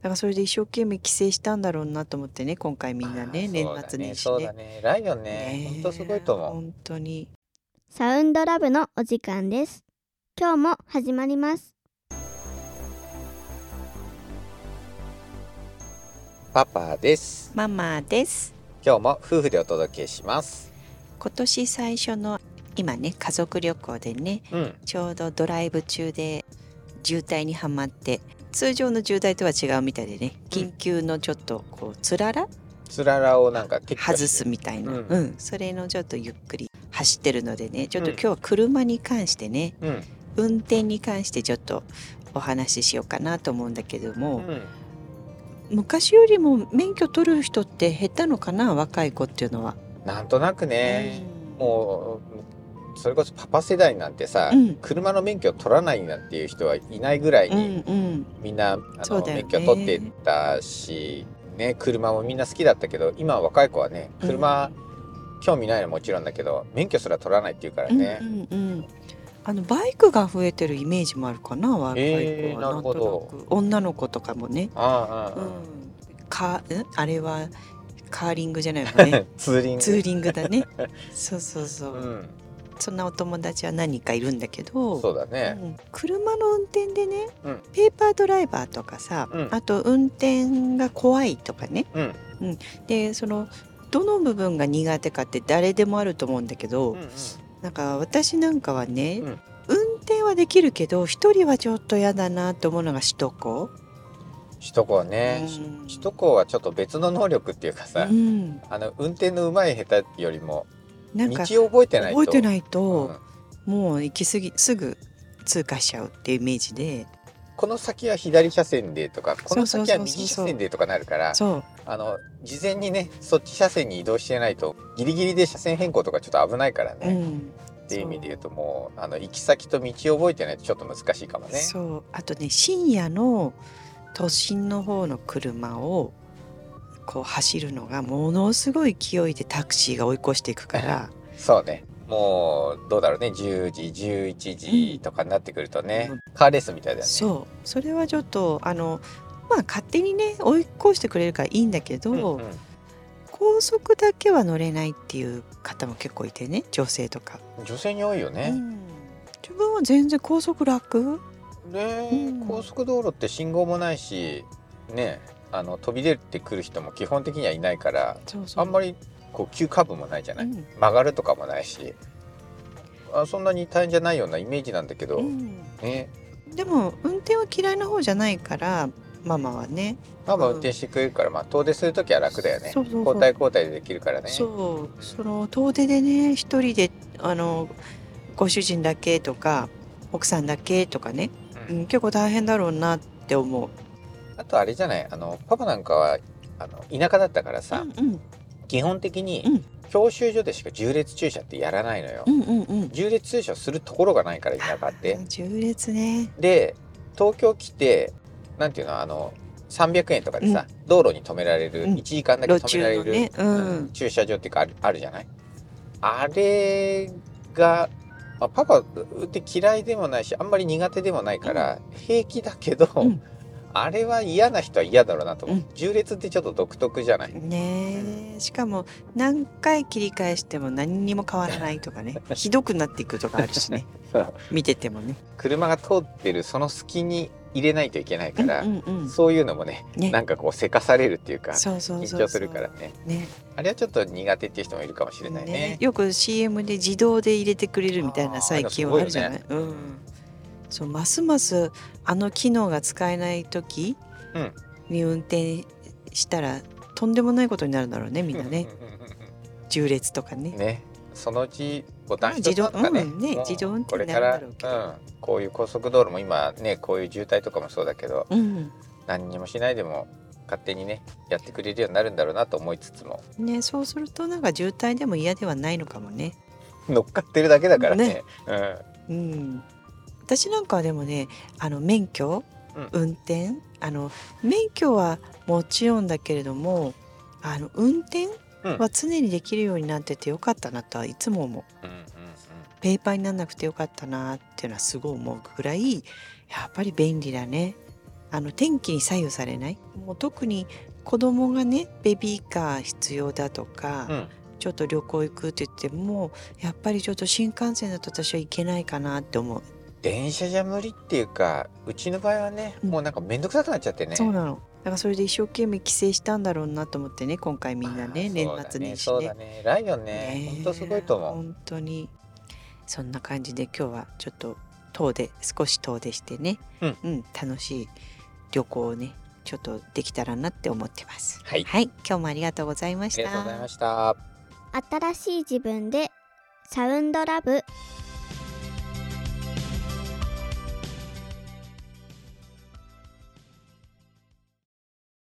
からそれで一生懸命帰省したんだろうなと思ってね今回みんなね年末年始そうだね。ね。ライオンね、ねほんとすごいと思う。本当にサウンドラブのお時間です今日も始まりますパパです。ママです。今日も夫婦でお届けします。今年最初の今ね家族旅行でねうん。ちょうどドライブ中で渋滞にはまって通常の渋滞とは違うみたいでね。緊急のちょっとこうつらら？つららをなんか外すみたいな、ううん。んそれのちょっとゆっくり走ってるのでねちょっとうん今日は車に関してね、うん。運転に関してちょっとお話ししようかなと思うんだけども、うん。昔よりも免許取る人って減ったのかな？若い子っていうのは。なんとなくね、うん。もう、それこそパパ世代なんてさ、うん。車の免許取らないなんていう人はいないぐらいに、うんうん。みんなね。免許取ってたし、ね、車もみんな好きだったけど今は若い子はね車、興味ないのはもちろんだけど免許すら取らないっていうからね、うんうんうん。あのバイクが増えてるイメージもあるかな若い子は、えーなんとなく。女の子とかもね、ああああ、うん、かん？あれはカーリングじゃないわね。ツーリング。ツーリングだね。そうそうそう、うん、そんなお友達は何人かいるんだけどそうだね、うん。車の運転でね、うん。ペーパードライバーとかさ、うん。あと運転が怖いとかね。うん。でそのどの部分が苦手かって誰でもあると思うんだけど、うんうん。なんか私なんかはね、うん。運転はできるけど一人はちょっと嫌だなと思うのが首都高。首都高ね、うん。首都高はちょっと別の能力っていうかさ、うん、あの運転の上手い下手よりもなんか道を覚えてないと。覚えてないうん。と、もう行き過ぎすぐ通過しちゃうっていうイメージで。この先は左車線でとかこの先は右車線でとかなるからあの事前にねそっち車線に移動してないとギリギリで車線変更とかちょっと危ないからね、うん、っていう意味で言うともうあの行き先と道を覚えてないとちょっと難しいかもね。そう。あとね深夜の都心の方の車をこう走るのがものすごい勢いでタクシーが追い越していくから。そうね。もうどうだろうね。10時11時とかになってくるとね、うん。カーレースみたいだよね。そう。それはちょっとあのまあ勝手にね追い越してくれるからいいんだけど、うんうん。高速だけは乗れないっていう方も結構いてね女性とか。女性に多いよね。うん。自分は全然高速楽？で、うん。高速道路って信号もないしねあの飛び出てくる人も基本的にはいないからあんまりこう急カーブもないじゃない、うん。曲がるとかもないし。あそんなに大変じゃないようなイメージなんだけど、うん。ね。でも運転は嫌いな方じゃないからママはね。ママ運転してくれるから、まあ遠出する時は楽だよね。交代交代でできるからね。そう。その遠出でね一人であのご主人だけとか奥さんだけとかね、ううんん、結構大変だろうなって思う。あとあれじゃない？あのパパなんかはあの田舎だったからさ、うんうん。基本的にうん。教習所でしか縦列駐車ってやらないのよ、うんうんうん。縦列駐車するところがないから田舎って。重列ね。で東京来てなんていうの？あの300円とかでさ、道路に止められる、うん。1時間だけ止められる、ね。うん。うん駐車場っていうかあるあるじゃない？あれが、まあ、パパ運転嫌いでもないしあんまり苦手でもないから、平気だけど、うんあれは嫌な人は嫌だろうなと思う、うん。縦列ってちょっと独特じゃない、ねえ。しかも何回切り返しても何にも変わらないとかね。ひどくなっていくとかあるしね。見ててもね。車が通ってるその隙に入れないといけないから、うんうんうん。そういうのもねね。なんかこうせかされるっていうか緊張するからね。ね。あれはちょっと苦手っていう人もいるかもしれないね。ね。よく CM で自動で入れてくれるみたいな最近はあるじゃない、うん、そうますますあの機能が使えない時うん。に運転したらとんでもないことになるんだろうねみんなね。縦列とかね。ね。そのうちボタン自動とかね,、うんねもう自動運転これから、になるんだろううん、こういう高速道路も今ねこういう渋滞とかもそうだけどうん。何にもしないでも勝手にねやってくれるようになるんだろうなと思いつつも。ねそうするとなんか渋滞でも嫌ではないのかもね。乗っかってるだけだからね。ね。うん私なんかはでもねあの免許、うん。運転あの免許はもちろんだけれどもあの運転うん。は常にできるようになっててよかったなとはいつも思う。うんうんうん。ペーパーにならなくてよかったなっていうのはすごい思うぐらいやっぱり便利だね。あの天気に左右されない。もう特に子供がねベビーカー必要だとか、うん。ちょっと旅行行くって言ってもやっぱりちょっと新幹線だと私は行けないかなって思う、電車じゃ無理っていうかうちの場合はね、うん。もうなんかめんどくさくなっちゃってね。そうなの。だからそれで一生懸命帰省したんだろうなと思ってね今回みんなね年末年始ね。そうだね。ライオンねねほんとすごいと思う。本当に。そんな感じで今日はちょっと遠出少し遠出してね、うん。楽しい旅行をねちょっとできたらなって思ってます。はい。はい。今日もありがとうございまあした。りがとうございました。新しい自分でサウンドラブ